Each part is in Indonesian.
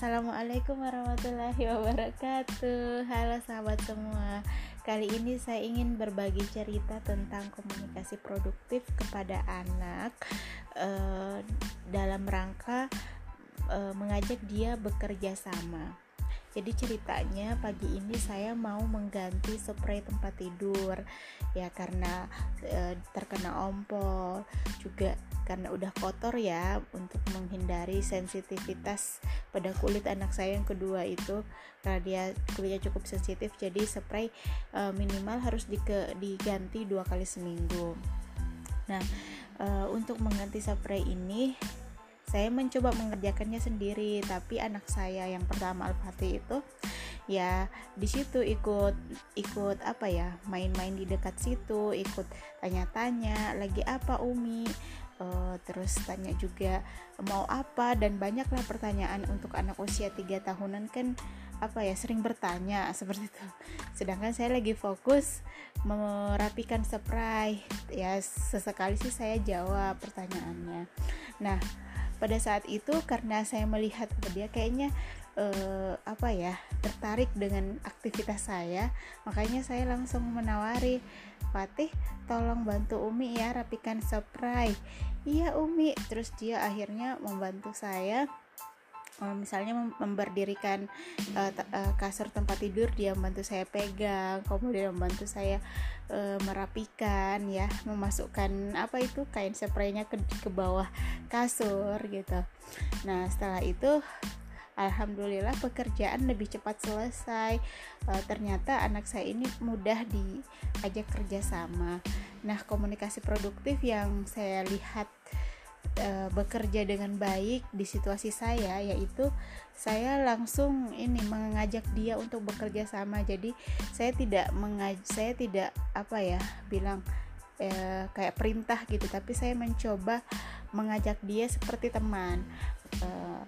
Assalamualaikum warahmatullahi wabarakatuh. Halo sahabat semua. Kali ini saya ingin berbagi cerita tentang komunikasi produktif kepada anak uh, Dalam rangka uh, mengajak dia bekerja sama. Jadi ceritanya pagi ini saya mau mengganti spray tempat tidur ya karena e, terkena ompol juga karena udah kotor ya untuk menghindari sensitivitas pada kulit anak saya yang kedua itu karena dia kulitnya cukup sensitif jadi spray e, minimal harus dike, diganti dua kali seminggu. Nah e, untuk mengganti spray ini saya mencoba mengerjakannya sendiri tapi anak saya yang pertama Al-Fatih itu ya di situ ikut ikut apa ya main-main di dekat situ ikut tanya-tanya lagi apa Umi uh, terus tanya juga mau apa? Dan banyaklah pertanyaan untuk anak usia 3 tahunan kan apa ya sering bertanya seperti itu. Sedangkan saya lagi fokus merapikan spray ya sesekali sih saya jawab pertanyaannya. Nah pada saat itu karena saya melihat dia kayaknya uh, apa ya tertarik dengan aktivitas saya makanya saya langsung menawari Fatih tolong bantu Umi ya rapikan spray iya Umi. Terus dia akhirnya membantu saya uh, misalnya memberdirikan uh, uh, kasur tempat tidur dia membantu saya pegang kemudian membantu saya uh, merapikan ya memasukkan apa itu kain spraynya ke ke bawah kasur gitu. Nah setelah itu Alhamdulillah pekerjaan lebih cepat selesai. E, ternyata anak saya ini mudah diajak kerjasama. Nah komunikasi produktif yang saya lihat uh, bekerja dengan baik di situasi saya yaitu saya langsung ini mengajak dia untuk bekerja sama jadi saya tidak mengaj saya tidak apa ya bilang uh, kayak perintah gitu tapi saya mencoba mengajak dia seperti teman uh,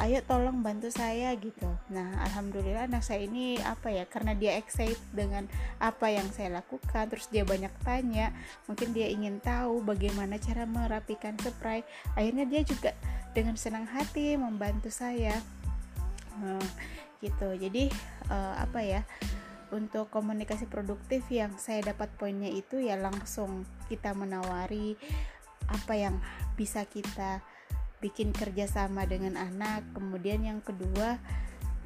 ayo tolong bantu saya gitu. Nah alhamdulillah anak saya ini apa ya karena dia excited dengan apa yang saya lakukan terus dia banyak tanya mungkin dia ingin tahu bagaimana cara merapikan spray akhirnya dia juga dengan senang hati membantu saya. Hmm, gitu. Jadi uh, apa ya untuk komunikasi produktif yang saya dapat poinnya itu ya langsung kita menawari apa yang bisa kita bikin kerjasama dengan anak. Kemudian yang kedua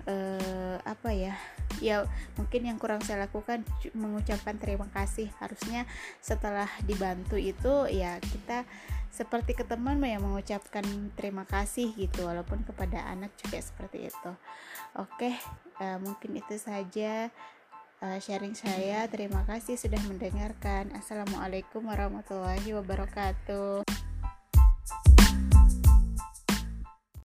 eh, apa ya? Ya mungkin yang kurang saya lakukan mengucapkan terima kasih. Harusnya setelah dibantu itu ya kita seperti ke teman ya mengucapkan terima kasih gitu. Walaupun kepada anak juga seperti itu. Oke eh, mungkin itu saja uh, sharing saya. Terima kasih sudah mendengarkan. Assalamualaikum warahmatullahi wabarakatuh